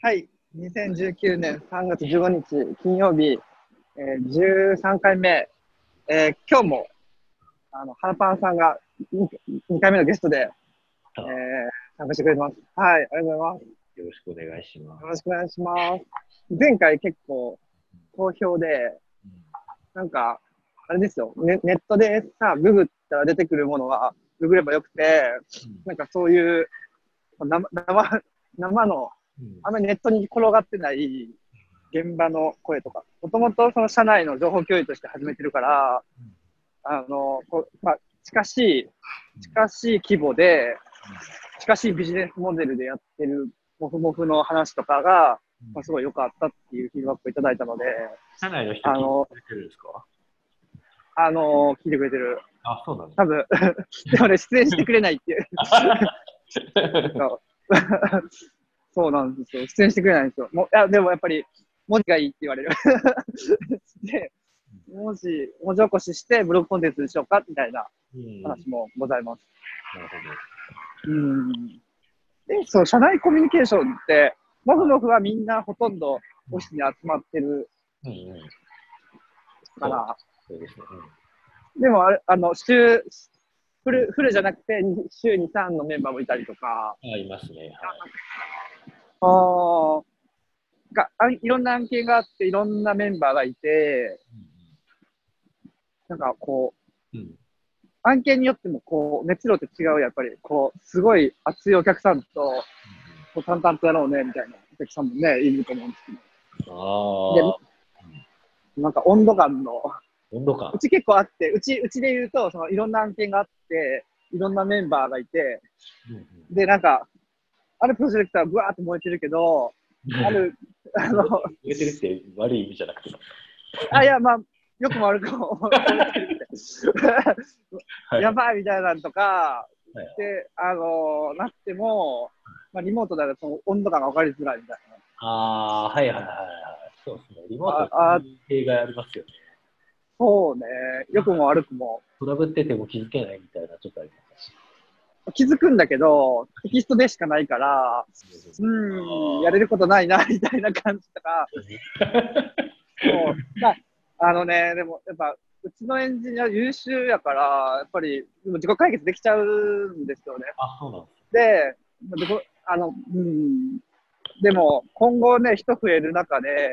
はい、2019年3月15日金曜日、えー、13回目、えー、今日もあのハラパンさんが 2, 2回目のゲストで、えー、参加してくれてます。はい、ありがとうございます。よろしくお願いします。よろしくお願いします。前回結構好評で、なんか、あれですよ、ネネットでさ、ググったら出てくるものは、ググればよくて、なんかそういう生生生の、あんまりネットに転がってない現場の声とか、もともとその社内の情報共有として始めてるから、あの、こまあ、近しい、近しい規模で、近しいビジネスモデルでやってるモフモフの話とかが、まあ、すごい良かったっていうフィードバックをいただいたので、社内の人聞いてくれてるんですか？あの聞いてくれてる。あ、そうなん多分 でもね、出演してくれないっていう。そうなんですよ。出演してくれないんですよ。もいやでもやっぱり、文字がいいって言われる。で、文字、文字起こししてブログコンテンツにしようかみたいな話もございます。なるほうん。で、そう、社内コミュニケーションって、モフモフはみんなほとんどオフィスに集まってる。から、そうですね。でもあれ、あの、週、フル、フルじゃなくて、に週2、3のメンバーもいたりとか、うん、あいますね。はい。あー。があいろんな案件があって、いろんなメンバーがいて、なんかこう、うん。案件によってもこう、熱量って違う、やっぱり、こう、すごい熱いお客さんと、こう淡々とやろうね、みたいなお客さんもね、いると思うんですけど、ああ。なんか温度感の、温度感。う。ち結構あって、うち、うちで言うと、そのいろんな案件があって、いろんなメンバーがいて、で、なんか、あるプロジェクトはブワーって燃えてるけど、ある、あの、燃えてるって悪い意味じゃなくて。あ、いや、まあ、よくも悪くも、はいやばいみたいなのとか、はいはいで、あのなっても、まあ、リモートだとその温度感が分かりづらいみたいな。ああー、はいはいはいはい。そうですね。リモートああは弊害ありますよね。そうね、良くも悪くも。トラブってても気づけないみたいな、ちょっとありますし。気づくんだけど、テキストでしかないから、うん、やれることないな、みたいな感じとか、そうまあ、あのね、でもやっぱ、うちのエンジニア優秀やから、やっぱりでも自己解決できちゃうんですよね。あ、そうなんであの、うん、でも今後ね、人増える中で、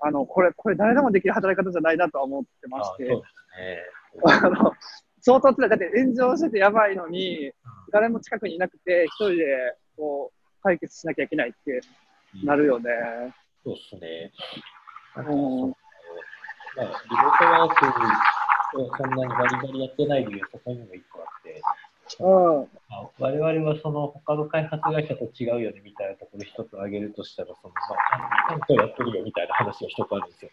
あの、これ、これ誰でもできる働き方じゃないなとは思ってまあして、そうですね。あの、相当辛い。だって炎上しててやばいのに、誰も近くにいなくて、一人でこう、解決しなきゃいけないってなるよね。そうですね。うんまあ、リモートワークをそんなにバリバリやってない理由、そこにも一個あって、うん。まあ、我々はその他の開発会社と違うよねみたいなところ一つ挙げるとしたら、そのまあ、ちゃんとやってるよみたいな話が一つあるんですよ。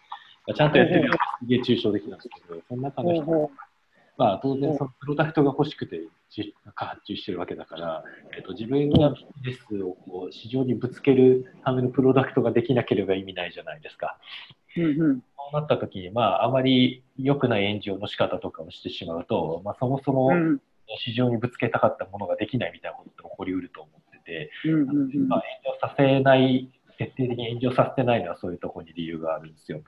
まあ、ちゃんとやってるよすげえ抽象的なんですけど、その中の人うんまあ、当然そのプロダクトが欲しくてじ発注してるわけだから、えっと、自分がビジネスをこう市場にぶつけるためのプロダクトができなければ意味ないじゃないですか。うんうん。そうなった時に、まあ、あまり良くない炎上の仕方とかをしてしまうと、まあ、そもそもうん市場にぶつけたかったものができないみたいなことって起こりうると思ってて、うんうんうんまあ、炎上させない、徹底的に炎上させてないのはそういうところに理由があるんですよ。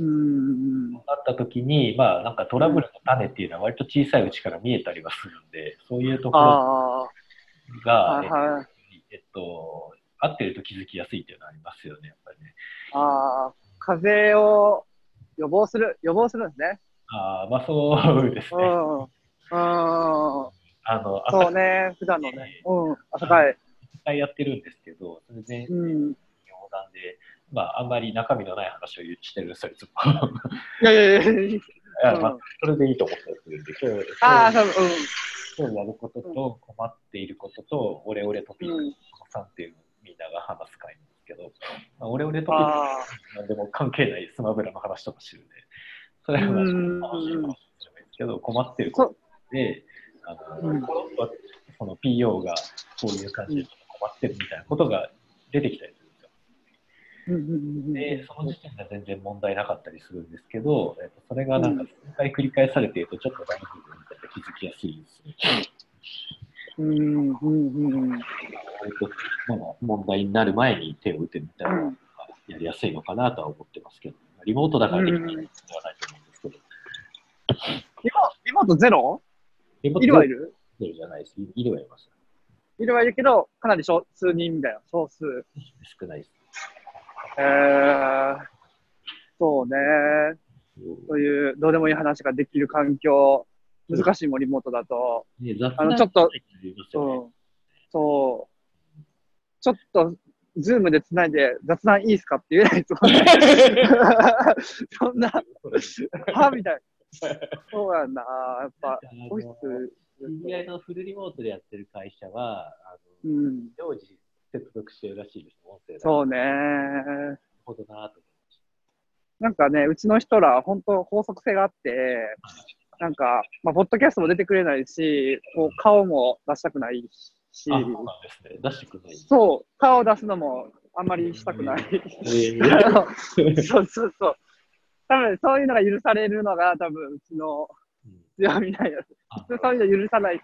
うんなった時に、まあ、なんかトラブルの種っていうのは割と小さいうちから見えたりはするんで、そういうところあが、あ、はいはい。えっと、合ってると気づきやすいっていうのはありますよね、やっぱりね。ああ、風邪を予防する、予防するんですね。ああ、まあそうですね。うん。うん。あの、そうね、普段のね。うん。朝会。朝会やってるんですけど、それ全然うん。冗談で、まあ、あんまり中身のない話を言してるんですよ、いつも。いやいやいやいや。まあ、それでいいと思ったりするんで、今日、ああ、今そう、日今日やることと困っていることと、オレオレトピックうん。さんっていうのをみんなが話す会なんですけど、まあ、オレオレトうん。ピックあなんでも関係ないスマブラの話とかしてるんで、それは楽しい話じゃないですけど、困ってるそことで、あの、うんその PO がこういう感じで困ってるみたいなことが出てきたりですよ。うんうんうんうんで、その時点では全然問題なかったりするんですけど、えっと、それがなんか数回繰り返されていると、ちょっと大丈夫みたいな気づきやすいですね。うんうんうん問題になる前に手を打ゃやりやすいのかなとは思ってますけど、リモートだからできないのではないと思うんですけど。リモリモートゼロ？リモートいるはいる？ゼロじゃないです。いるはいます。いるはいるけど、かなり少数人みたいな、少数。少ないです。えー、そうね。そういう、どうでもいい話ができる環境、難しいもん、リモートだと。あのちょっとそううん。そう。ちょっと、ズームでつないで雑談いいですかって言えないですもんね。そんな、はみたいな。そうやんな。やっぱ、オフィス、知り合いのフルリモートでやってる会社は、あのうん。接続してるらしいです、音声だそうね。なるほどなとなんかね、うちの人ら、本当法則性があって、なんか、まあ、ポッドキャストも出てくれないし、こう顔も出したくないし、そうね。出してくれない。そう、顔出すのもあんまりしたくない。そうそうそう。多分そういうのが許されるのが多分うちの強みなんや。あ普通そういうの許さない。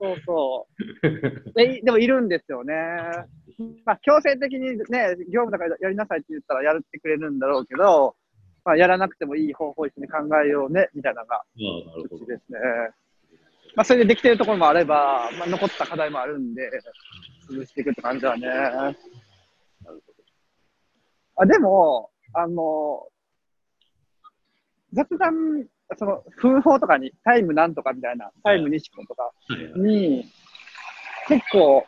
そうそう。ででもいるんですよね。まあ強制的にね、業務だからやりなさいって言ったらやってくれるんだろうけど、まあやらなくてもいい方法を一緒に考えようね、みたいなのが。うちですね。まあそれでできてるところもあれば、まあ残った課題もあるんで、潰していくって感じだね。あ、でも、あの、雑談、その、風法とかに、タイムなんとかみたいな、タイム西子とかに、結構、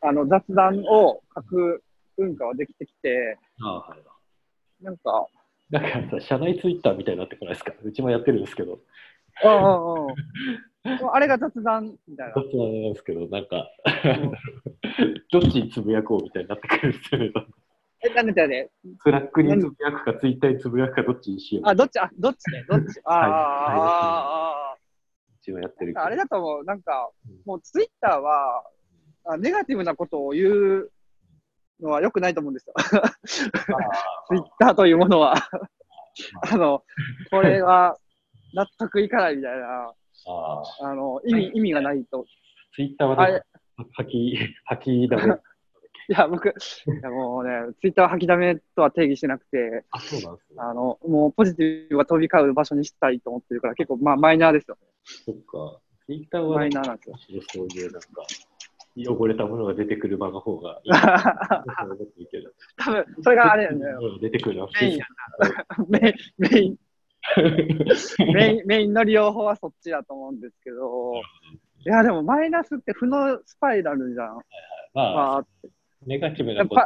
あの、雑談を書く文化はできてきて、なんか、なんかさ、社内ツイッターみたいになってこないですか？うちもやってるんですけど、うんうんうん。あれが雑談みたいなど。っちなんですけど、なんか、どっちにつぶやこうみたいになってくるんですよね。え、なんでだよね。スラックにつぶやくか、ツイッターにつぶやくか、どっちにしよう。あ、どっち、あ、どっちね、どっち？あーはいあうちもやってるー、あれだと思う。なんかうん、もうツイッターは、あネガティブなことを言うのは良くないと思うんですよ。ツイッターというものは。あの、これは納得いかないみたいな、ああ、あの、意味、意味がないと。ツイッターは吐き、吐きだめ。いや、僕、いやもうね、ツイッターは吐きだめとは定義してなくて、あ、そうなんですね。あの、もうポジティブが飛び交う場所にしたいと思ってるから、結構、まあ、マイナーですよ。そっか。ツイッターはマイナーなんですよ。そういうなんか、汚れたものが出てくる場の方がいい。多分、それがあれやね、うん出てくるのはメインやな。メメイン、メイン、メインの利用法はそっちだと思うんですけど、いや、でもマイナスって負のスパイラルじゃん。まあ、まあ、ネガティブなこと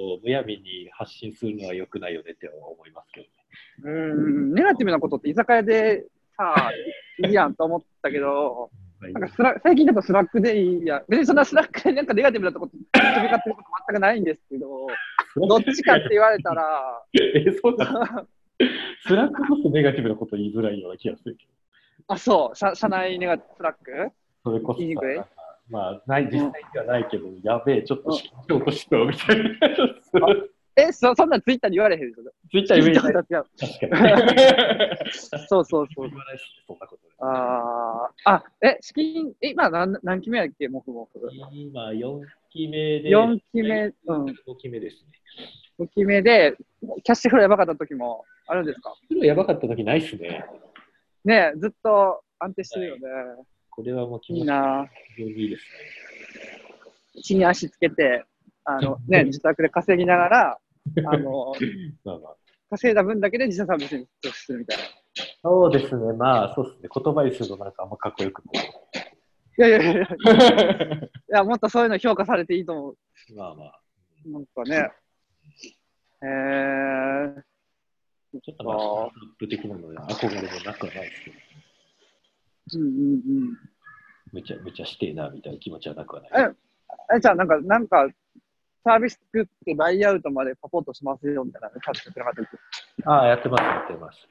をむやみに発信するのは良くないよねって思いますけどね。うん、ネガティブなことって居酒屋でさ、いいやんと思ったけど、なんかスラ最近だとスラックでいいや。別にそんなスラックでなんかネガティブなとこ飛び交ってること全くないんですけど、どっちかって言われたら、え、そうなの？スラックこそネガティブなこと言いづらいような気がするけど。あ、そう、社社内ネガスラック？それこそ言いにくい？さ、まあ、ない、実際にはないけど、やべえ、ちょっとしようとしたみたいな。え、そそんなんツイッターに言われへんでしょ？ツイッター言えない。違う確かに。そうそうそう言。わないそんなこと。あーあ、え、資金、え今何何期目やっけ、もふもふ。今、4期目で。4期目、うん、5期目ですね。5期目で、キャッシュフローやばかった時もあるんですか？黒やばかった時ないっすね。ねえずっと安定してるよね。これはもう気いい持ちな非常にいいです地に足つけて、あの、ね、自宅で稼ぎながら、あの、ね。まあまあ。稼いだ分だけで自社サービスに投資するみたいな。いそうですね、まあ、そうですね。言葉にするとなんかあんまかっこよくない。やいやいやいや、いや、もっとそういうの評価されていいと思う。まあまあ。なんかね。えー、ちょっとまあ、アップ的なので憧れもなくはないですけど、うんうんうん。めちゃめちゃしてえなみたいな気持ちはなくはない。ええ、じゃあなんか、なんか、サービス作ってバイアウトまでサポートしますよみたいなの、サービスやってなかったっけ？ああ、やってます、やってます。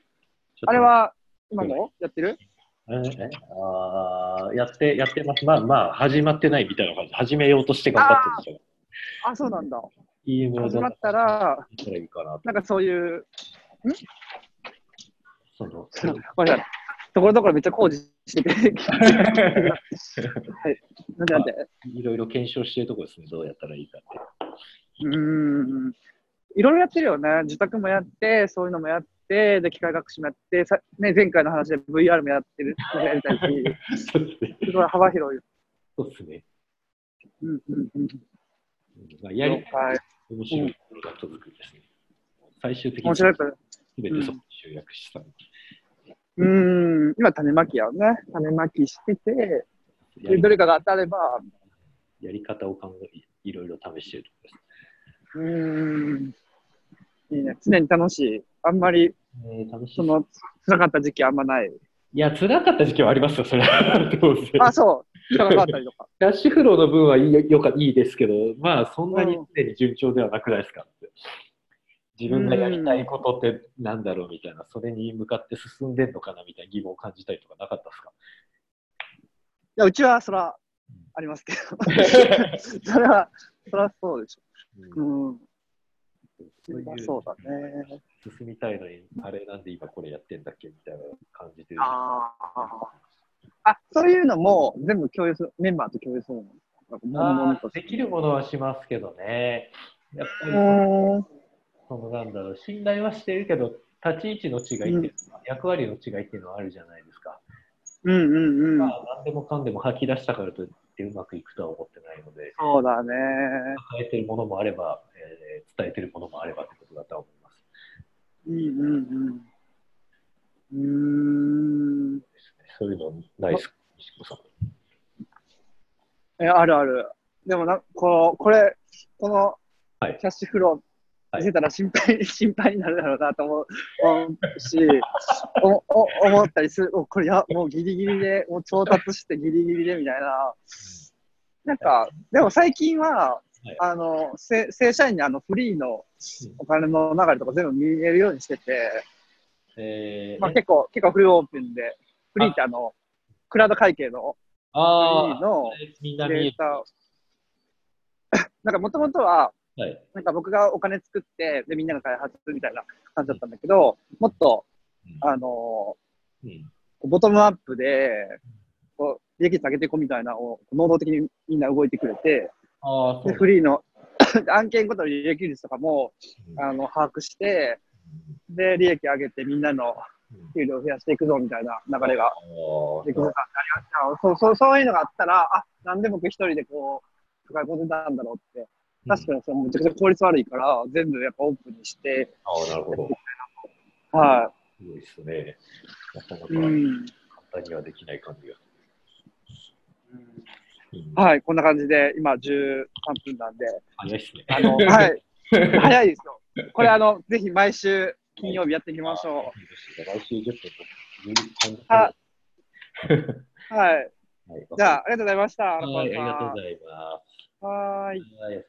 あれは、今もやってる？ええあーやって、やってます。まあまあ、始まってないみたいな感じ。始めようとして頑張ってるんですよ。あ、そうなんだ。始まったら、たらいいかなんかそういう、ん なさい。ところどころめっちゃ工事してて。はい。なんでなんで？いろいろ検証してるところですね。どうやったらいいかって。うーん。いろいろやってるよね。自宅もやって、そういうのもやって、で、機械学習もやって、さね、前回の話で VR もやってる、やりたいし、すごい幅広い。そうですね。うんうんうん。うんまあ、やりはい。面白いプロダクト作りですね。最終的に面白いから。すべてそこに集約した。うーん、今種まきやね。種まきしてて、どれかが当たれば、やり方を考え、いろいろ試しているところです。うーん、いいね。常に楽しい。あんまり、えー、楽しいそ。の、辛かった時期あんまない。いや、辛かった時期はありますよ、それ は。あ、そう。辛かったりとか。キャッシュフローの分はいいよよかいいですけど、まあ、そんなに常に順調ではなくないですかって。自分がやりたいことってなんだろうみたいな、それに向かって進んでんのかなみたいな疑問を感じたりとかなかったですか？いや、うちはそら、ありますけど。それは、そらそうでしうんょ。うん。そういうそうだね。進みたいのに、あれなんで今これやってんだっけみたいな感じで。ああ。あ、そういうのも全部共有する、メンバーと共有するのできるものはしますけどね。やっぱうり。そのなんだろう、信頼はしてるけど、立ち位置の違いっていうのは、役割の違いっていうのはあるじゃないですか。うんうんうん。まあ、何でもかんでも吐き出したからといってうまくいくとは思ってないので、そうだね。抱えてるものもあれば、えー伝えてるものもあればってことだとは思います。うんうんうん。うーん。そういうのないですか、西子さん。え、あるある。でもな、この、これ、このはいキャッシュフロー見せたら心配、心配になるだろうなと思う思うし、おお思ったりする。おこれや、もうギリギリで、もう調達してギリギリでみたいな。なんか、でも最近は、はいあの、正正社員にあのフリーのお金の流れとか全部見えるようにしてて、えーまあ、結構、結構フルオープンで、フリーってあの、クラウド会計のフリあーの。データ、なんかもともとは、はい。なんか僕がお金作って、で、みんなが開発みたいな感じだったんだけど、もっと、うん。あのボトムアップで、こう、利益下げていこうみたいなのを、能動的にみんな動いてくれて、あで、フリーの 案件ごとの利益率とかも、うん。あの、把握して、で、利益上げてみんなのうん。給料を増やしていくぞみたいな流れができるかありましたそうそうそういうのがあったら、あなんで僕一人でこう、抱え込んでたんだろうって、確かにそのめちゃくちゃ効率悪いから、全部やっぱオープンにして、ああ、なるほど。はすごいですね。なかなか。簡単にはできない感じが。うんはい、こんな感じで、今13分なんで、早いっすね。あの、はい、早いですよ。これ、あの、ぜひ毎週金曜日やっていきましょう。来週10分とあ10う。はい。はい じゃあ、ありがとうございました。はい、ありがとうございます。はい。はい、